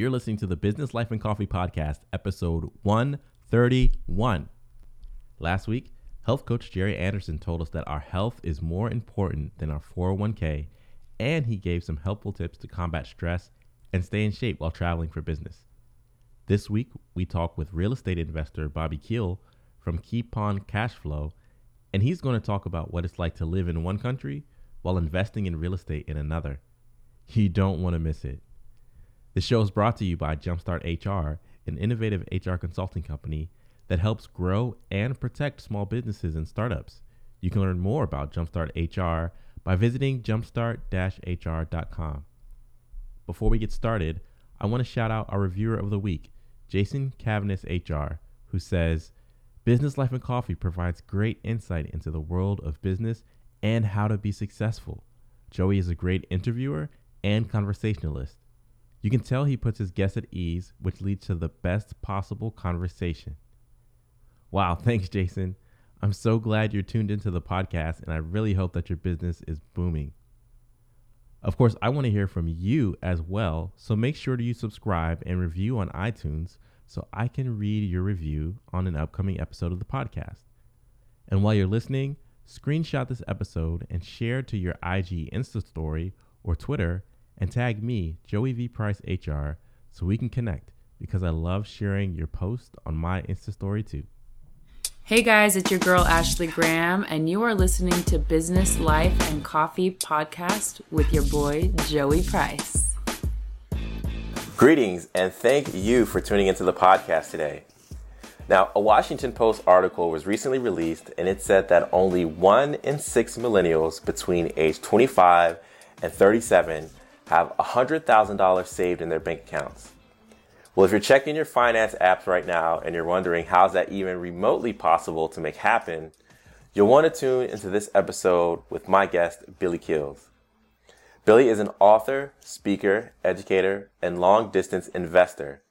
You're listening to the Business Life and Coffee Podcast, episode 131. Last week, health coach Jerry Anderson told us that our health is more important than our 401k, and he gave some helpful tips to combat stress and stay in shape while traveling for business. This week, we talk with real estate investor Bobby Keel from Keep On Cash Flow, and he's going to talk about what it's like to live in one country while investing in real estate in another. You don't want to miss it. The show is brought to you by Jumpstart HR, an innovative HR consulting company that helps grow and protect small businesses and startups. You can learn more about Jumpstart HR by visiting jumpstart-hr.com. Before we get started, I want to shout out our reviewer of the week, Jason Cavness HR, who says, Business Life and Coffee provides great insight into the world of business and how to be successful. Joey is a great interviewer and conversationalist. You can tell he puts his guests at ease, which leads to the best possible conversation. Wow, thanks, Jason. I'm so glad you're tuned into the podcast, and I really hope that your business is booming. Of course, I want to hear from you as well, so make sure you subscribe and review on iTunes so I can read your review on an upcoming episode of the podcast. And while you're listening, screenshot this episode and share to your IG Insta story or Twitter and tag me, Joey V Price HR, so we can connect because I love sharing your post on my Insta story too. Hey guys, it's your girl Ashley Graham, and you are listening to Business Life and Coffee podcast with your boy Joey Price. Greetings, and thank you for tuning into the podcast today. Now, a Washington Post article was recently released, and it said that only one in six millennials between age 25 and 37 have $100,000 saved in their bank accounts. Well, if you're checking your finance apps right now and you're wondering how's that even remotely possible to make happen, you'll want to tune into this episode with my guest, Billy Keels. Billy is an author, speaker, educator, and long distance investor.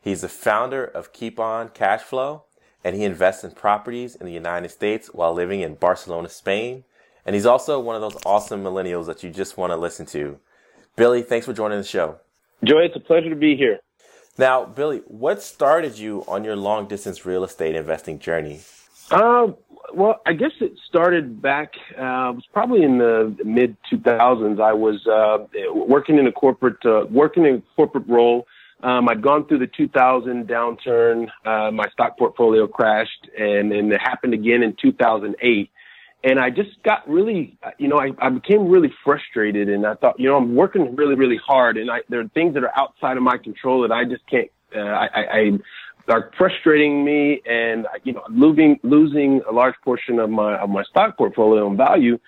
He's the founder of Keep On Cash Flow, and he invests in properties in the United States while living in Barcelona, Spain. And he's also one of those awesome millennials that you just want to listen to. Billy, thanks for joining the show. Joy, it's a pleasure to be here. Now, Billy, what started you on your long distance real estate investing journey? Uh, well, I guess it started back, uh, it was probably in the mid 2000s. I was uh, working in a corporate, uh, working in a corporate role. Um, I'd gone through the 2000 downturn. Uh, my stock portfolio crashed, and, then it happened again in 2008 and I just got really, you know, I, I became really frustrated and I thought, you know, I'm working really, really hard and I, there are things that are outside of my control that I just can't, uh, I, I, I are frustrating me and, you know, losing, losing a large portion of my, of my stock portfolio and value.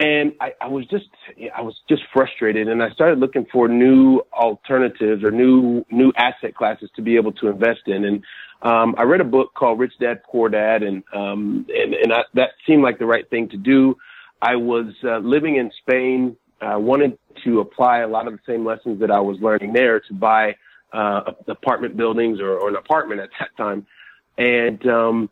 And I, I was just, I was just frustrated and I started looking for new alternatives or new, new asset classes to be able to invest in. And um, I read a book called Rich Dad Poor Dad, and um, and, and I, that seemed like the right thing to do. I was uh, living in Spain. I wanted to apply a lot of the same lessons that I was learning there to buy uh, apartment buildings or, or an apartment at that time, and um,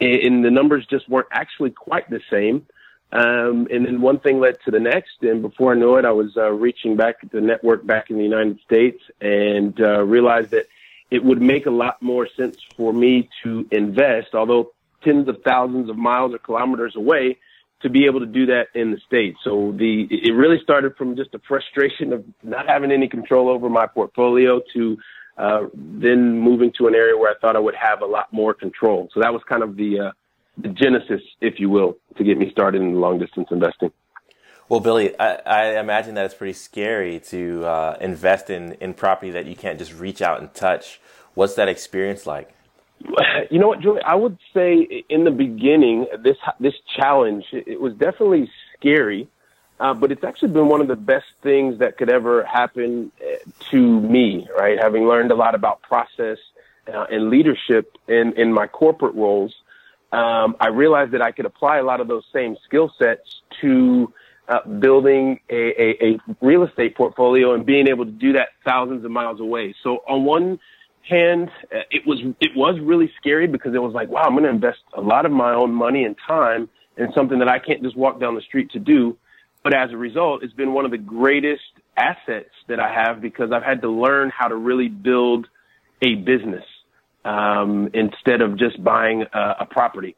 and the numbers just weren't actually quite the same. Um, and then one thing led to the next, and before I knew it, I was uh, reaching back at the network back in the United States and uh, realized that it would make a lot more sense for me to invest, although tens of thousands of miles or kilometers away, to be able to do that in the States. So the, it really started from just a frustration of not having any control over my portfolio to, uh, then moving to an area where I thought I would have a lot more control. So that was kind of the, uh, the genesis, if you will, to get me started in long distance investing. Well, Billy, I, I, imagine that it's pretty scary to uh, invest in, in property that you can't just reach out and touch. What's that experience like? You know what, Julie? I would say in the beginning, this this challenge it was definitely scary, uh, but it's actually been one of the best things that could ever happen uh, to me. Right, having learned a lot about process uh, and leadership in in my corporate roles, um, I realized that I could apply a lot of those same skill sets to uh, building a, a, a real estate portfolio and being able to do that thousands of miles away. So on one hand, uh, it was it was really scary because it was like, wow, I'm going to invest a lot of my own money and time in something that I can't just walk down the street to do. but as a result, it's been one of the greatest assets that I have because I've had to learn how to really build a business um, instead of just buying a, a property.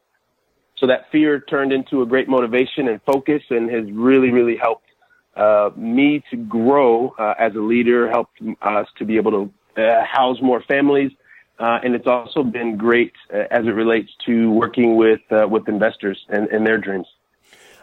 So that fear turned into a great motivation and focus, and has really, really helped uh, me to grow uh, as a leader, helped us to be able to uh, house more families, uh, and it's also been great uh, as it relates to working with uh, with investors and, and their dreams.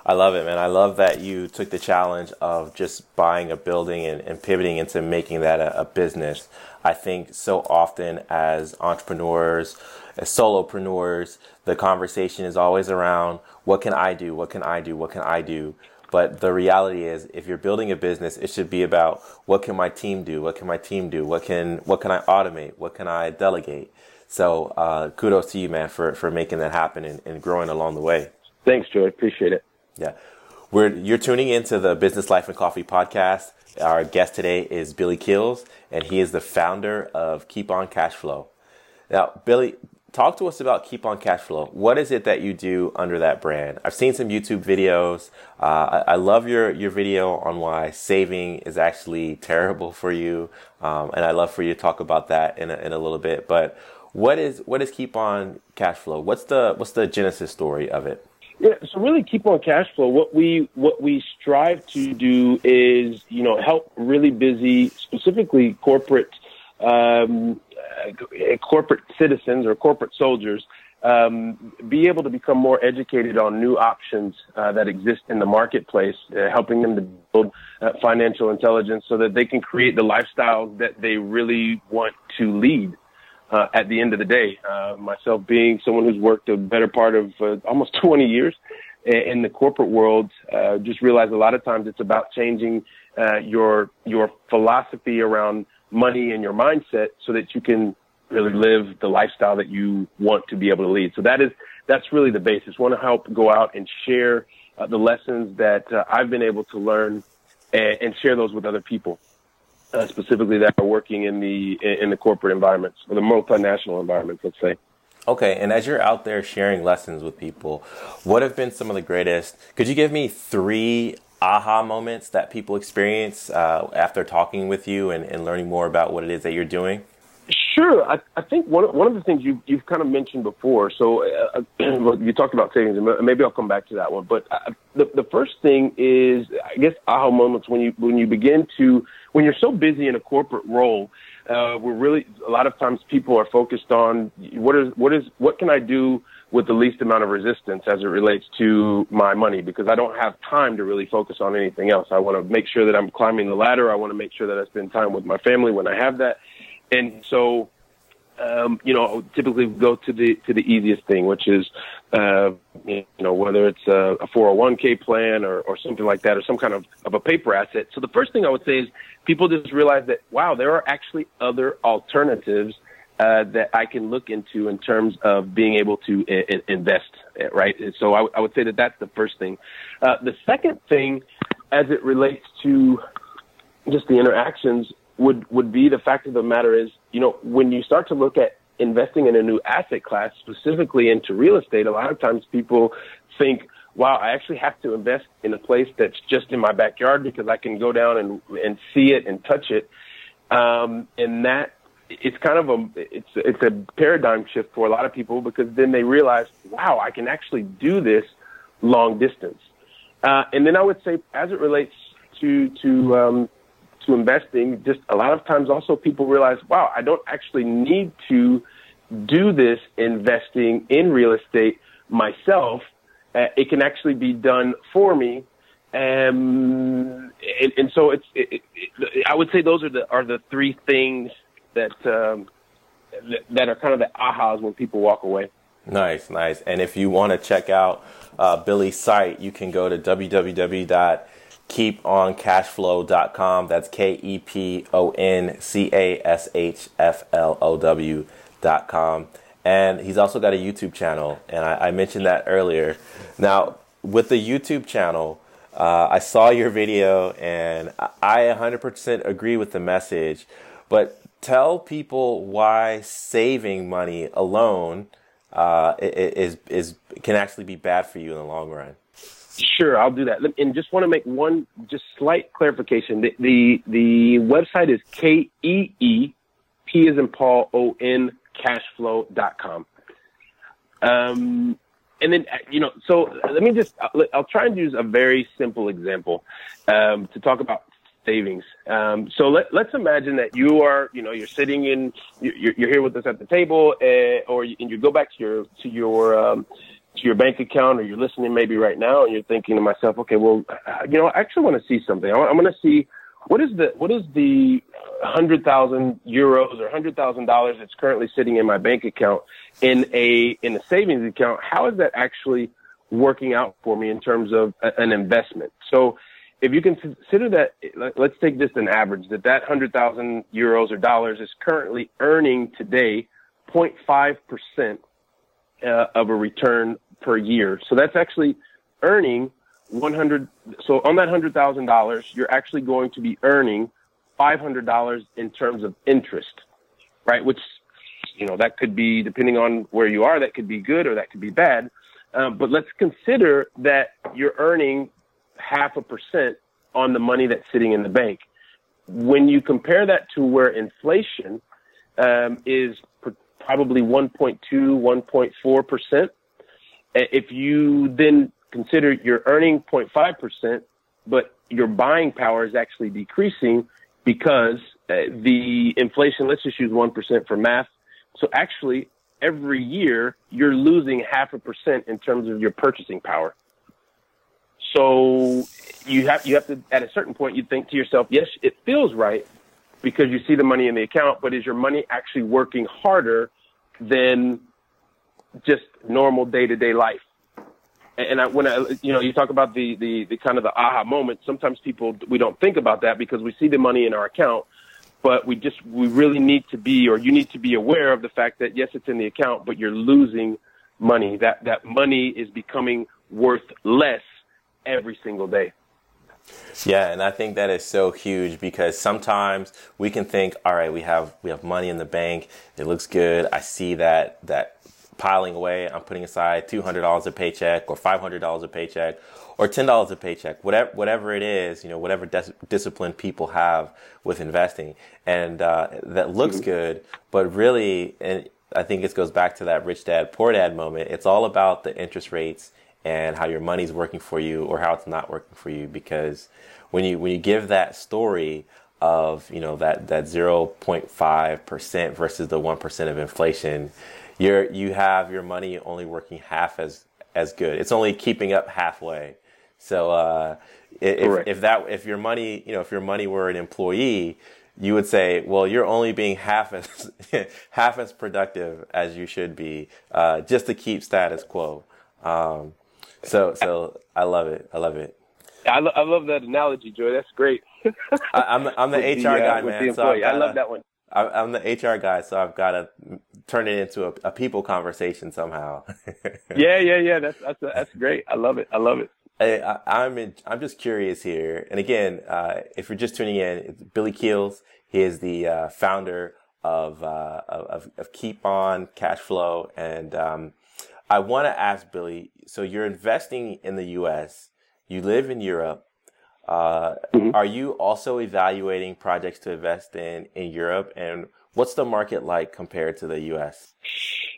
I love it, man. I love that you took the challenge of just buying a building and, and pivoting into making that a, a, business. I think so often as entrepreneurs, as solopreneurs, the conversation is always around what can I do? What can I do? What can I do? But the reality is, if you're building a business, it should be about what can my team do? What can my team do? What can what can I automate? What can I delegate? So uh, kudos to you, man, for for making that happen and, and growing along the way. Thanks, Joe. Appreciate it. Yeah. We're, you're tuning into the Business Life and Coffee podcast. Our guest today is Billy Keels, and he is the founder of Keep On Cash Flow. Now, Billy, talk to us about Keep On Cash Flow. What is it that you do under that brand? I've seen some YouTube videos. Uh, I, I, love your, your video on why saving is actually terrible for you. Um, and I love for you to talk about that in a, in a little bit. But what is, what is Keep On Cash Flow? What's the, what's the genesis story of it? Yeah, so really keep on cash flow. What we what we strive to do is you know help really busy, specifically corporate um, uh, corporate citizens or corporate soldiers um, be able to become more educated on new options uh, that exist in the marketplace, uh, helping them to build uh, financial intelligence so that they can create the lifestyle that they really want to lead uh, at the end of the day. Uh, myself being someone who's worked a better part of uh, almost 20 years in the corporate world, uh, just realize a lot of times it's about changing uh, your your philosophy around money and your mindset so that you can really live the lifestyle that you want to be able to lead. So that is that's really the basis. Want to help go out and share uh, the lessons that I've been able to learn and, and share those with other people uh, specifically that are working in the in the corporate environments or the multinational environments, let's say. Okay, and as you're out there sharing lessons with people, what have been some of the greatest? Could you give me three aha moments that people experience uh, after talking with you and, and learning more about what it is that you're doing? Sure. I, I think one one of the things you you've kind of mentioned before. So uh, you talked about savings, and maybe I'll come back to that one. But uh, the the first thing is, I guess, aha moments when you when you begin to when you're so busy in a corporate role. Uh, we're really a lot of times people are focused on what is what is what can I do with the least amount of resistance as it relates to my money because I don't have time to really focus on anything else. I want to make sure that I'm climbing the ladder. I want to make sure that I spend time with my family when I have that and so um, you know, typically go to the to the easiest thing, which is, uh, you know, whether it's a, a 401k plan or, or something like that, or some kind of, of a paper asset. So the first thing I would say is people just realize that wow, there are actually other alternatives uh, that I can look into in terms of being able to I- invest, right? So I, w- I would say that that's the first thing. Uh, the second thing, as it relates to just the interactions, would would be the fact of the matter is, you know, when you start to look at investing in a new asset class, specifically into real estate, a lot of times people think, wow, I actually have to invest in a place that's just in my backyard because I can go down and and see it and touch it. Um, and that it's kind of a it's it's a paradigm shift for a lot of people because then they realize, wow, I can actually do this long distance. Uh, and then I would say, as it relates to to um, to investing, just a lot of times also people realize, wow, I don't actually need to do this investing in real estate myself. Uh, it can actually be done for me. Um, and, and so it's, it, it, I would say those are the, are the three things that, um, that, are kind of the ahas when people walk away. Nice, nice. And if you want to check out uh, Billy's site, you can go to www keeponcashflow.com. That's K E P O N C A S H F L O W.com. And he's also got a YouTube channel, and I, I mentioned that earlier. Now, with the YouTube channel, uh, I saw your video, and I 100% agree with the message. But tell people why saving money alone uh, is is can actually be bad for you in the long run. Sure, I'll do that. And just want to make one just slight clarification. The the, the website is K E E P is in Paul O N cashflow.com. Um, and then you know, so let me just I'll, I'll try and use a very simple example um, to talk about savings. Um, so let, let's imagine that you are, you know, you're sitting in, you're, you're here with us at the table, uh, or you, and you go back to your to your um, to your bank account, or you're listening maybe right now, and you're thinking to myself, okay, well, uh, you know, I actually want to see something. I going to see what is the what is the hundred thousand euros or hundred thousand dollars that's currently sitting in my bank account in a in a savings account. How is that actually working out for me in terms of a, an investment? So if you can consider that, let's take just an average that that hundred thousand euros or dollars is currently earning today 0.5 percent uh, of a return per year. So that's actually earning 100. So on that hundred thousand dollars, you're actually going to be earning $500 in terms of interest, right? Which, you know, that could be depending on where you are, that could be good or that could be bad. Um, but let's consider that you're earning half a percent on the money that's sitting in the bank. When you compare that to where inflation um, is probably 1.2, 1.4 percent, if you then consider you're earning 0.5 percent, but your buying power is actually decreasing because uh, the inflation. Let's just use one percent for math. So actually, every year you're losing half a percent in terms of your purchasing power. So you have you have to at a certain point you think to yourself, yes, it feels right because you see the money in the account, but is your money actually working harder than just normal day to day life? And I, when I, you know, you talk about the, the, the kind of the aha moment, sometimes people, we don't think about that because we see the money in our account, but we just, we really need to be, or you need to be aware of the fact that yes, it's in the account, but you're losing money. That, that money is becoming worth less every single day. Yeah, and I think that is so huge because sometimes we can think, all right, we have we have money in the bank, it looks good. I see that that piling away. I'm putting aside two hundred dollars a paycheck, or five hundred dollars a paycheck, or ten dollars a paycheck. Whatever whatever it is, you know, whatever dis- discipline people have with investing, and uh, that looks mm-hmm. good, but really, and I think it goes back to that rich dad poor dad moment. It's all about the interest rates and how your money's working for you or how it's not working for you because when you when you give that story of you know that that 0.5% versus the 1% of inflation you're you have your money only working half as as good. It's only keeping up halfway. So uh, if, if that if your money you know if your money were an employee you would say, well, you're only being half as half as productive as you should be, uh, just to keep status quo. Um, so, so I love it. I love it. I, lo- I love that analogy, Joy. That's great. I, am I'm, I'm the HR the, uh, guy, man. So gotta, I love that one. I, am the HR guy, so I've got to turn it into a, a people conversation somehow. yeah, yeah, yeah. That's that's that's great. I love it. I love it. I, am in, I'm just curious here, and again, uh, if you're just tuning in, it's Billy Keels. He is the uh, founder of, uh, of of Keep On Cash Flow, and um, I want to ask Billy. So you're investing in the U.S. You live in Europe. Uh, mm-hmm. Are you also evaluating projects to invest in in Europe? And what's the market like compared to the U.S.?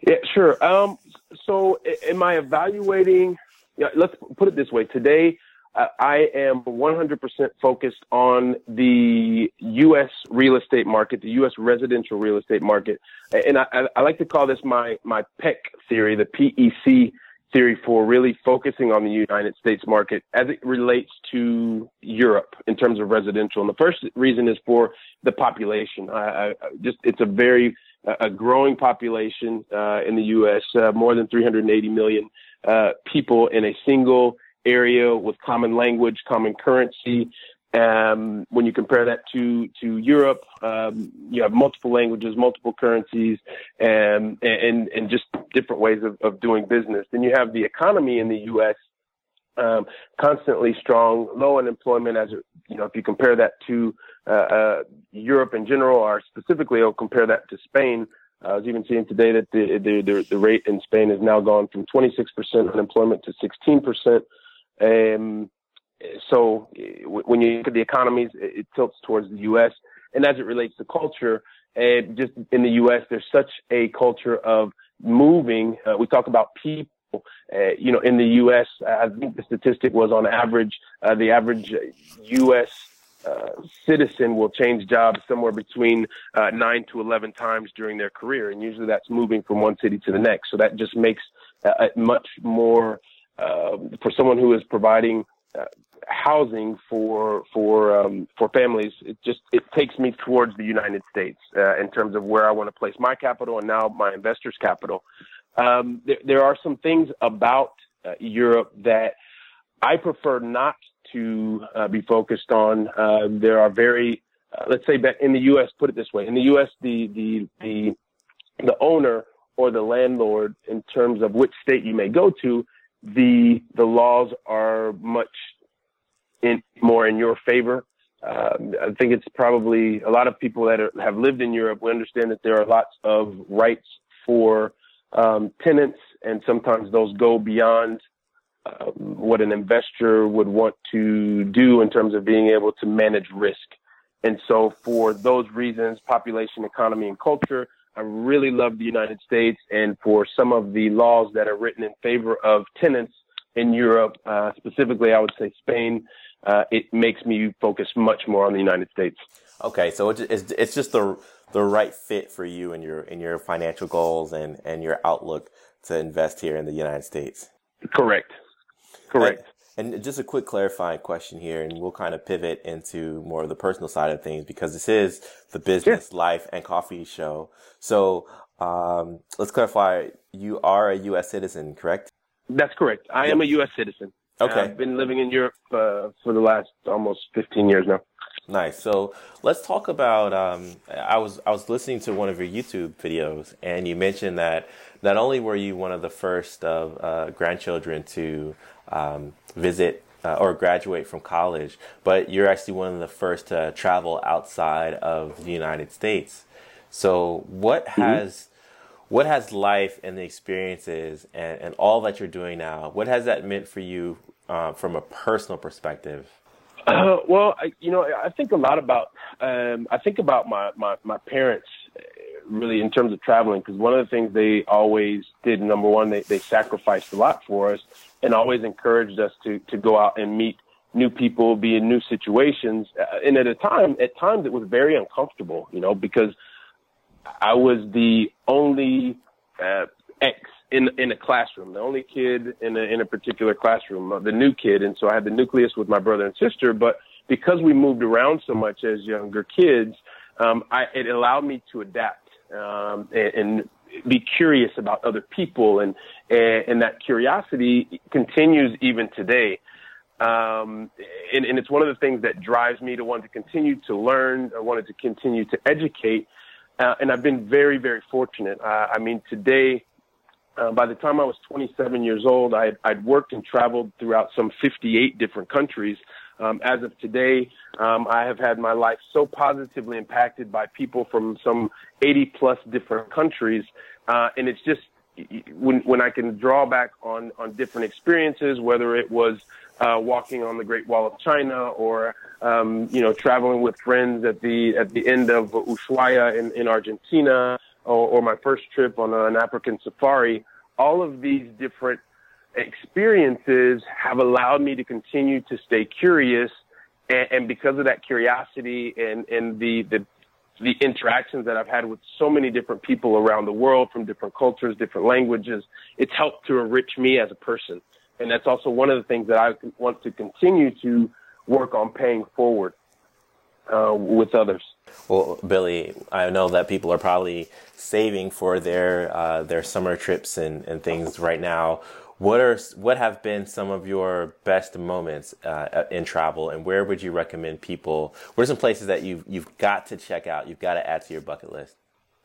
Yeah, sure. Um, so, am I evaluating? Yeah, let's put it this way. Today, I am 100% focused on the U.S. real estate market, the U.S. residential real estate market, and I, I like to call this my my PEC theory, the PEC theory for really focusing on the United States market as it relates to Europe in terms of residential. And the first reason is for the population. I, I just it's a very a growing population uh, in the U.S. Uh, more than 380 million uh, people in a single area with common language, common currency. Um, when you compare that to to Europe, um, you have multiple languages, multiple currencies, and and and just different ways of, of doing business. Then you have the economy in the U.S. Um, constantly strong, low unemployment. As you know, if you compare that to uh, uh, Europe in general, or specifically, I'll compare that to Spain. Uh, I was even seeing today that the, the the, the rate in Spain has now gone from 26% unemployment to 16% Um, so when you look at the economies, it tilts towards the U.S. And as it relates to culture, uh, just in the U.S., there's such a culture of moving. Uh, we talk about people. Uh, you know, in the U.S., I think the statistic was on average, uh, the average U.S. Uh, citizen will change jobs somewhere between uh, nine to 11 times during their career. And usually that's moving from one city to the next. So that just makes uh, much more um, for someone who is providing uh, housing for for um, for families. It just it takes me towards the United States uh, in terms of where I want to place my capital and now my investors' capital. Um, there, there, are some things about uh, Europe that I prefer not to uh, be focused on. Uh, there are very, uh, let's say, in the U.S. Put it this way: in the U.S., the the the the owner or the landlord, in terms of which state you may go to, the the laws are much in, more in your favor. Um, I think it's probably a lot of people that are, have lived in Europe. We understand that there are lots of rights for um, tenants, and sometimes those go beyond um, what an investor would want to do in terms of being able to manage risk. And so, for those reasons, population, economy, and culture, I really love the United States. And for some of the laws that are written in favor of tenants in Europe, uh, specifically, I would say Spain, uh, it makes me focus much more on the United States. Okay, so it's it's just the the right fit for you and your and your financial goals and and your outlook to invest here in the United States. Correct. Correct. And, just a quick clarifying question here, and we'll kind of pivot into more of the personal side of things because this is the business, yeah. life, and coffee show. So um, let's clarify: you are a U.S. citizen, correct? That's correct. I yep. am a U.S. citizen. Okay. I've been living in Europe uh, for the last almost 15 years now. Nice. So let's talk about. Um, I was I was listening to one of your YouTube videos, and you mentioned that not only were you one of the first of uh, grandchildren to um, visit uh, or graduate from college, but you're actually one of the first to travel outside of the United States. So what mm-hmm. has what has life and the experiences and, and all that you're doing now, what has that meant for you uh, from a personal perspective? Uh, well, I, you know, I think a lot about, um, I think about my, my, my parents uh, really in terms of traveling, because one of the things they always did, number one, they, they sacrificed a lot for us and always encouraged us to, to go out and meet new people, be in new situations. Uh, and at a time, at times it was very uncomfortable, you know, because I was the only uh, X in in a classroom, the only kid in a in a particular classroom, uh, the new kid, and so I had the nucleus with my brother and sister. But because we moved around so much as younger kids, um, I, it allowed me to adapt um, and, and be curious about other people, and, and and that curiosity continues even today. Um, and, and it's one of the things that drives me to want to continue to learn. I wanted to continue to educate uh, and I've been very, very fortunate. Uh, I mean, today, uh, by the time I was 27 years old, I I'd worked and traveled throughout some 58 different countries. Um, as of today, um, I have had my life so positively impacted by people from some 80 plus different countries. Uh, and it's just when, when I can draw back on, on different experiences, whether it was uh, walking on the Great Wall of China or um, you know traveling with friends at the at the end of Ushuaia in, in Argentina or, or my first trip on an African safari. All of these different experiences have allowed me to continue to stay curious and, and because of that curiosity and, and the, the the interactions that I've had with so many different people around the world from different cultures, different languages, it's helped to enrich me as a person. And that's also one of the things that I want to continue to work on paying forward uh, with others. Well, Billy, I know that people are probably saving for their uh, their summer trips and, and things right now. What are what have been some of your best moments uh, in travel, and where would you recommend people? What are some places that you've you've got to check out? You've got to add to your bucket list.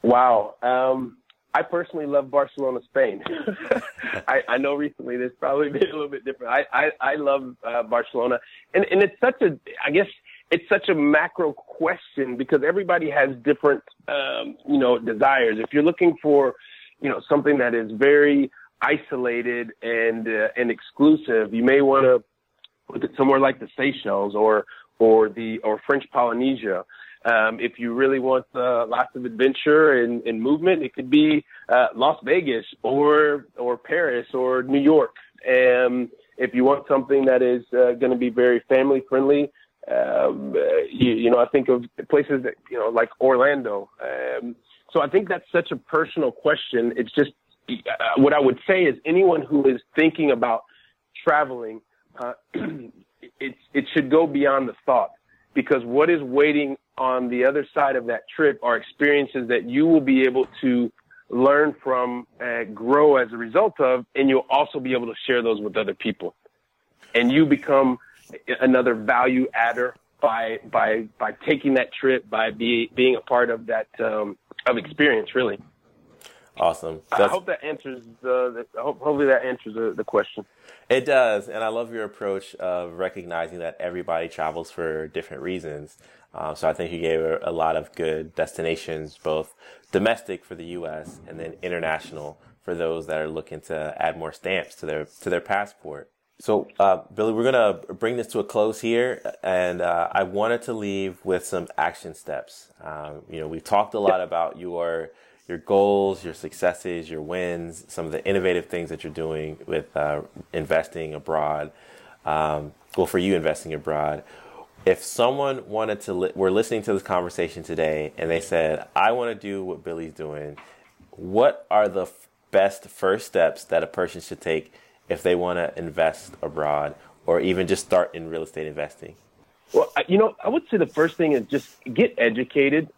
Wow, um, I personally love Barcelona, Spain. I, I know recently there's probably been a little bit different. I I, I love uh, Barcelona, and and it's such a I guess it's such a macro question because everybody has different um, you know desires. If you're looking for you know something that is very isolated and uh, and exclusive, you may want to somewhere like the Seychelles or or the or French Polynesia. Um, if you really want uh, lots of adventure and, and movement, it could be uh, Las Vegas or or Paris or New York. Um, if you want something that is uh, going to be very family friendly, um, you, you, know, I think of places that you know like Orlando. Um, so I think that's such a personal question. It's just uh, what I would say is anyone who is thinking about traveling, uh, it, it should go beyond the thought because what is waiting on the other side of that trip are experiences that you will be able to learn from, uh, grow as a result of, and you'll also be able to share those with other people. And you become another value adder by by by taking that trip, by be, being a part of that um, of experience, really. Awesome. That's, I hope that answers the. the hopefully, that answers the, the question. It does, and I love your approach of recognizing that everybody travels for different reasons. Um, so I think you gave a, a, lot of good destinations, both domestic for the U.S. and then international for those that are looking to add more stamps to their to their passport. So, uh, Billy, we're gonna bring this to a close here, and uh, I wanted to leave with some action steps. Um, you know, we've talked a lot about your your goals, your successes, your wins, some of the innovative things that you're doing with uh, investing abroad. Um, well, for you, investing abroad. If someone wanted to, li- we're listening to this conversation today, and they said, "I want to do what Billy's doing," what are the f- best first steps that a person should take if they want to invest abroad, or even just start in real estate investing? Well, you know, I would say the first thing is just get educated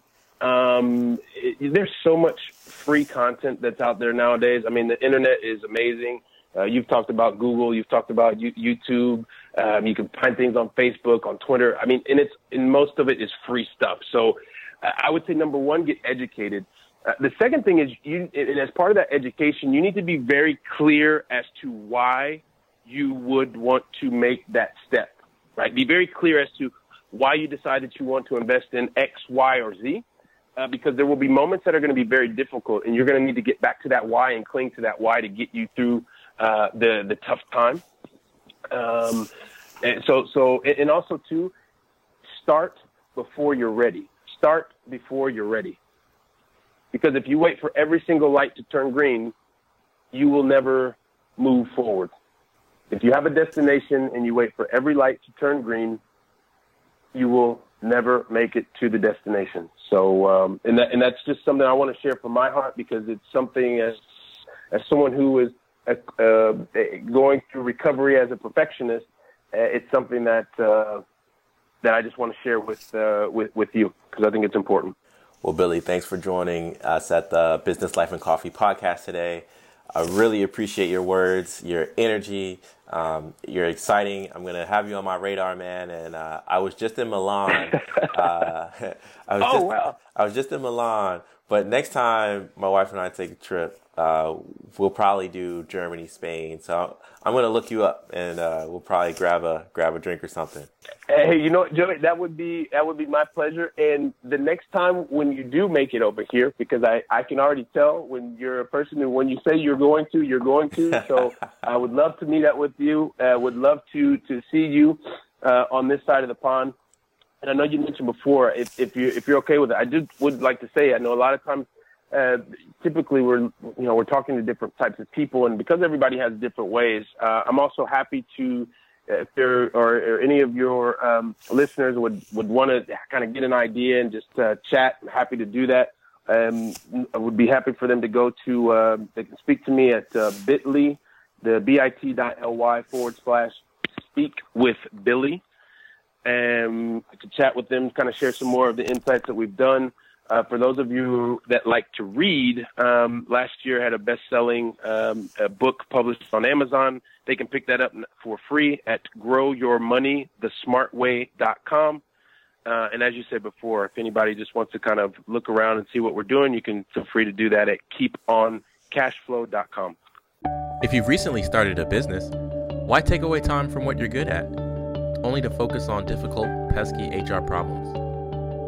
um, it, there's so much free content that's out there nowadays. I mean, the internet is amazing. Uh, you've talked about Google. You've talked about YouTube. Um, you can find things on Facebook, on Twitter. I mean, and it's and most of it is free stuff. So, I would say number one, get educated. Uh, the second thing is you, and as part of that education, you need to be very clear as to why you would want to make that step. Right? Be very clear as to why you decide that you want to invest in X, Y, or Z uh, because there will be moments that are going to be very difficult, and you're going to need to get back to that why and cling to that why to get you through uh, the the tough time. Um, and so so and also too, start before you're ready. Start before you're ready. Because if you wait for every single light to turn green, you will never move forward. If you have a destination and you wait for every light to turn green, you will never make it to the destination. So, um, and that, and that's just something I want to share from my heart because it's something as as someone who is uh, uh, going through recovery as a perfectionist, uh, it's something that uh, that I just want to share with uh, with with you because I think it's important. Well, Billy, thanks for joining us at the Business Life and Coffee podcast today. I really appreciate your words, your energy. Um, you're exciting. I'm gonna have you on my radar, man. And uh, I was just in Milan. uh, I was oh just, wow! I was just in Milan. But next time my wife and I take a trip, uh, we'll probably do Germany, Spain. So I'm gonna look you up, and uh, we'll probably grab a grab a drink or something. Hey, you know, Joey, that would be that would be my pleasure. And the next time when you do make it over here, because I I can already tell when you're a person who when you say you're going to, you're going to. So I would love to meet up with you. Uh, would love to to see you uh, on this side of the pond. And I know you mentioned before if if you if you're okay with it, I did would like to say I know a lot of times uh, typically we're you know we're talking to different types of people, and because everybody has different ways, uh, I'm also happy to if there or, or any of your um, listeners would would want to kind of get an idea and just uh, chat. I'm happy to do that. Um, I would be happy for them to go to uh, they can speak to me at uh, Bitly, the bit.ly forward slash speak with Billy, and I could chat with them, kind of share some more of the insights that we've done. Uh, for those of you that like to read, um, last year had a best-selling um, a book published on Amazon. They can pick that up for free at growyourmoneythesmartway.com. Uh, and as you said before, if anybody just wants to kind of look around and see what we're doing, you can feel free to do that at keeponcashflow.com. If you've recently started a business, why take away time from what you're good at, only to focus on difficult, pesky HR problems?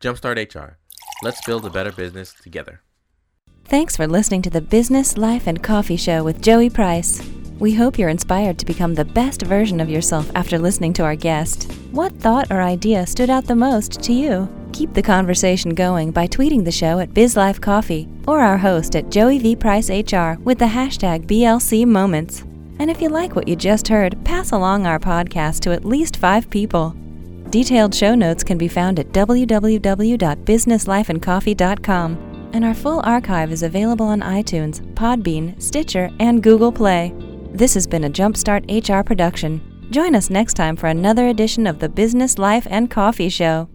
Jumpstart HR. Let's build a better business together. Thanks for listening to the Business, Life, and Coffee Show with Joey Price. We hope you're inspired to become the best version of yourself after listening to our guest. What thought or idea stood out the most to you? Keep the conversation going by tweeting the show at BizLifeCoffee or our host at Joey V. Price HR with the hashtag BLC Moments. And if you like what you just heard, pass along our podcast to at least five people. Detailed show notes can be found at www.businesslifeandcoffee.com, and our full archive is available on iTunes, Podbean, Stitcher, and Google Play. This has been a Jumpstart HR production. Join us next time for another edition of the Business Life and Coffee Show.